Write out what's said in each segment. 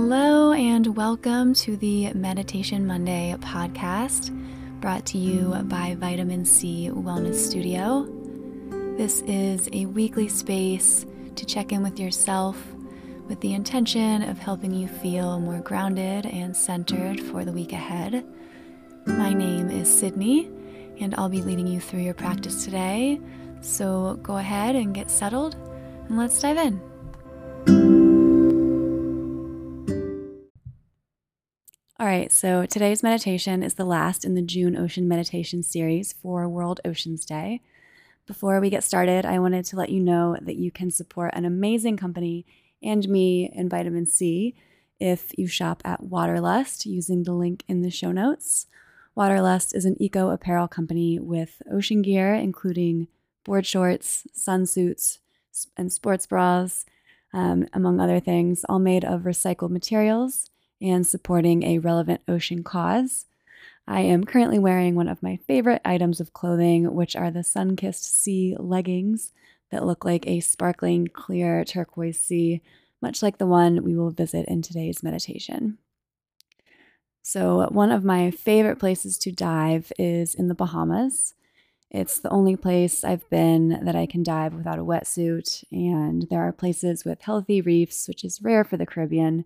Hello, and welcome to the Meditation Monday podcast brought to you by Vitamin Sea Wellness Studio. This is a weekly space to check in with yourself with the intention of helping you feel more grounded and centered for the week ahead. My name is Sydney, and I'll be leading you through your practice today. So go ahead and get settled, and let's dive in. All right, so today's meditation is the last in the June Ocean Meditation series for World Oceans Day. Before we get started, I wanted to let you know that you can support an amazing company and me and Vitamin Sea if you shop at Waterlust using the link in the show notes. Waterlust is an eco apparel company with ocean gear, including board shorts, sun suits, and sports bras, um, among other things, all made of recycled materials and supporting a relevant ocean cause. I am currently wearing one of my favorite items of clothing, which are the sun kissed sea leggings that look like a sparkling clear turquoise sea, much like the one we will visit in today's meditation. So, one of my favorite places to dive is in the Bahamas. It's the only place I've been that I can dive without a wetsuit, and there are places with healthy reefs, which is rare for the Caribbean,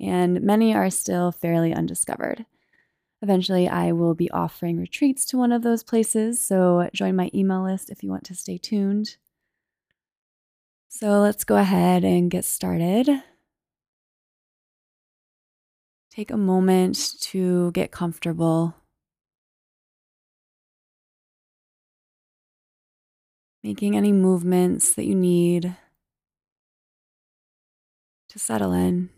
and many are still fairly undiscovered. Eventually, I will be offering retreats to one of those places, so join my email list if you want to stay tuned. So let's go ahead and get started. Take a moment to get comfortable. Making any movements that you need to settle in.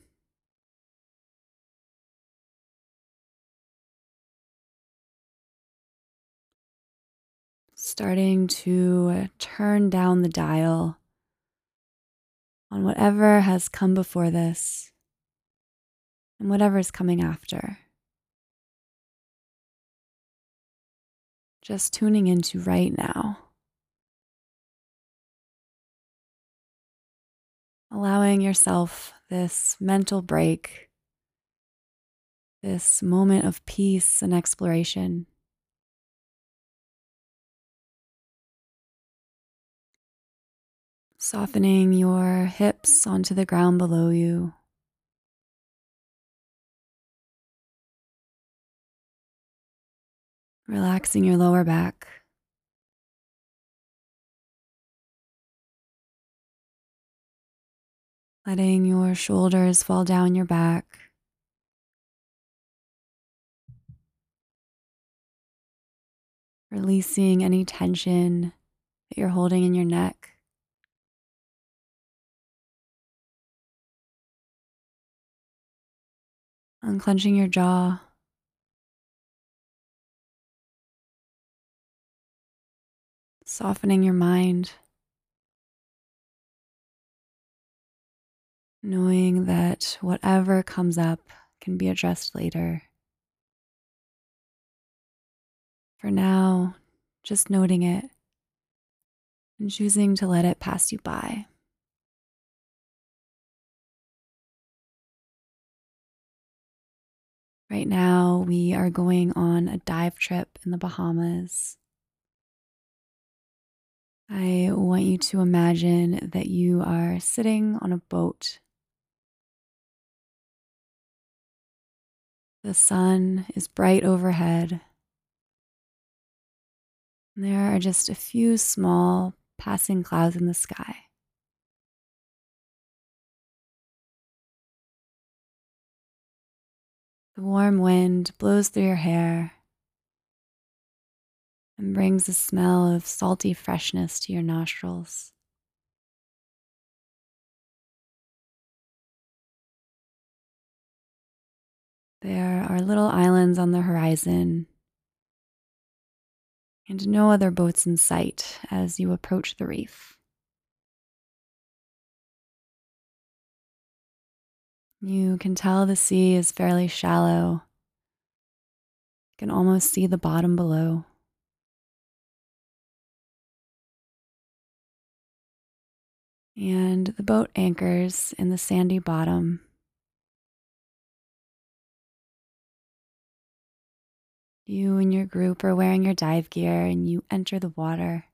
Starting to uh, turn down the dial on whatever has come before this and whatever is coming after. Just tuning into right now. Allowing yourself this mental break, this moment of peace and exploration. Softening your hips onto the ground below you. Relaxing your lower back. Letting your shoulders fall down your back. Releasing any tension that you're holding in your neck. Unclenching your jaw. Softening your mind. Knowing that whatever comes up can be addressed later. For now, just noting it and choosing to let it pass you by. Right now, we are going on a dive trip in the Bahamas. I want you to imagine that you are sitting on a boat. The sun is bright overhead. There are just a few small passing clouds in the sky. The warm wind blows through your hair and brings a smell of salty freshness to your nostrils. There are little islands on the horizon and no other boats in sight as you approach the reef. You can tell the sea is fairly shallow. You can almost see the bottom below. And the boat anchors in the sandy bottom. You and your group are wearing your dive gear and you enter the water.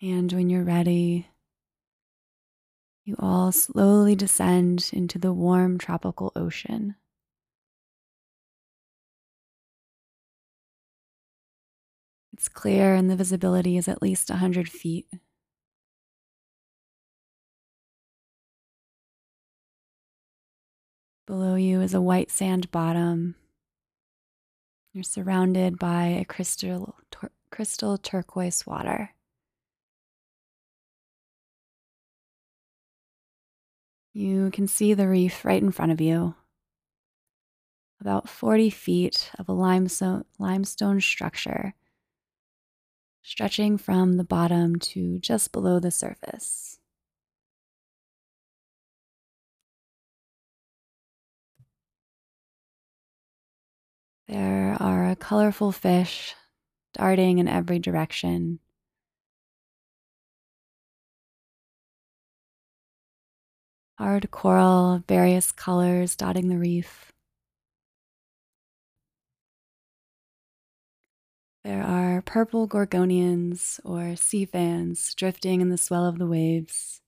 And when you're ready, you all slowly descend into the warm tropical ocean. It's clear and the visibility is at least 100 feet. Below you is a white sand bottom. You're surrounded by a crystal, crystal turquoise water. You can see the reef right in front of you. About 40 feet of a limestone, limestone structure stretching from the bottom to just below the surface. There are colorful fish darting in every direction. Hard coral of various colors dotting the reef. There are purple gorgonians or sea fans drifting in the swell of the waves.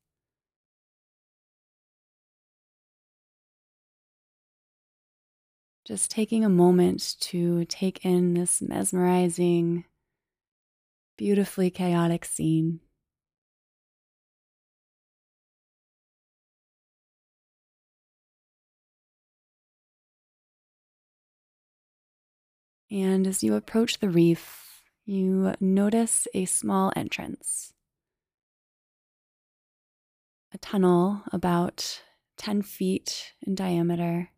Just taking a moment to take in this mesmerizing, beautifully chaotic scene. And as you approach the reef, you notice a small entrance. A tunnel about 10 feet in diameter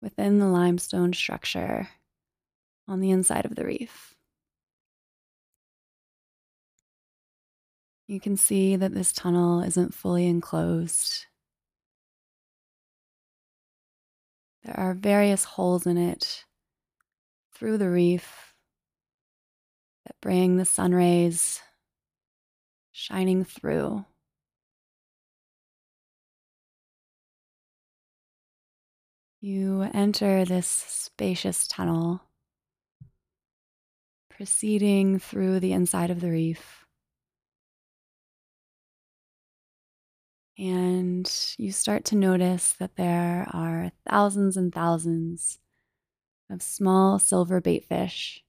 within the limestone structure on the inside of the reef. You can see that this tunnel isn't fully enclosed. There are various holes in it through the reef that bring the sun rays shining through. You enter this spacious tunnel, proceeding through the inside of the reef. And you start to notice that there are thousands and thousands of small silver baitfish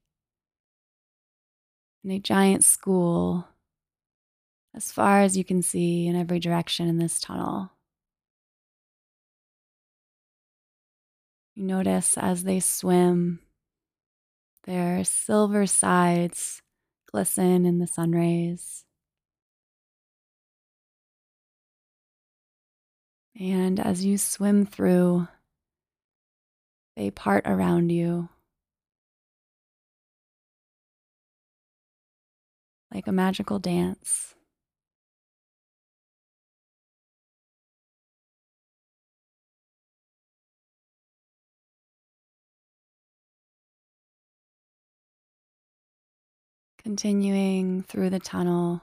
in a giant school as far as you can see in every direction in this tunnel. You notice as they swim, their silver sides glisten in the sun rays. And as you swim through, they part around you like a magical dance. continuing through the tunnel,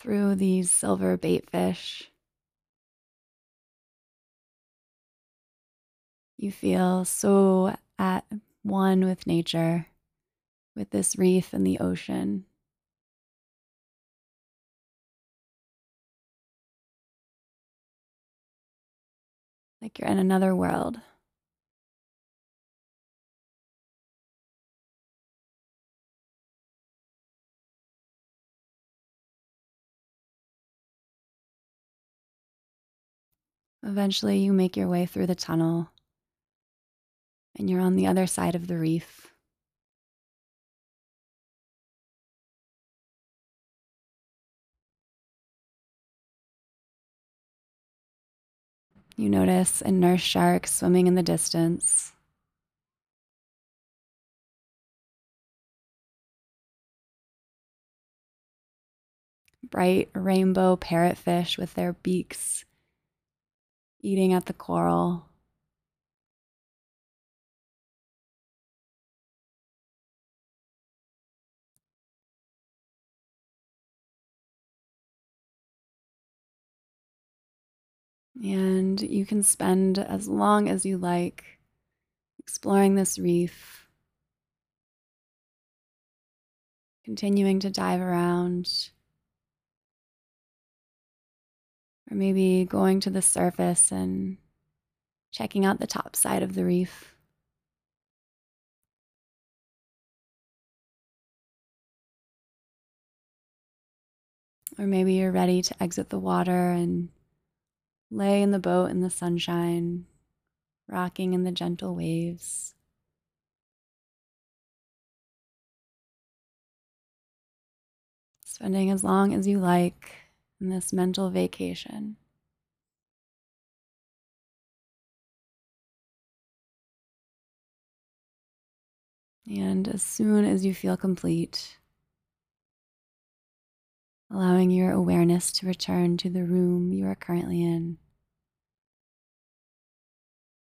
through these silver baitfish. You feel so at one with nature, with this reef and the ocean. Like you're in another world. Eventually, you make your way through the tunnel and you're on the other side of the reef. You notice a nurse shark swimming in the distance. Bright rainbow parrotfish with their beaks eating at the coral. And you can spend as long as you like exploring this reef, continuing to dive around, or maybe going to the surface and checking out the top side of the reef. Or maybe you're ready to exit the water and lay in the boat in the sunshine, rocking in the gentle waves. Spending as long as you like in this mental vacation. And as soon as you feel complete, allowing your awareness to return to the room you are currently in,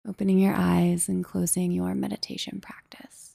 opening your eyes and closing your meditation practice.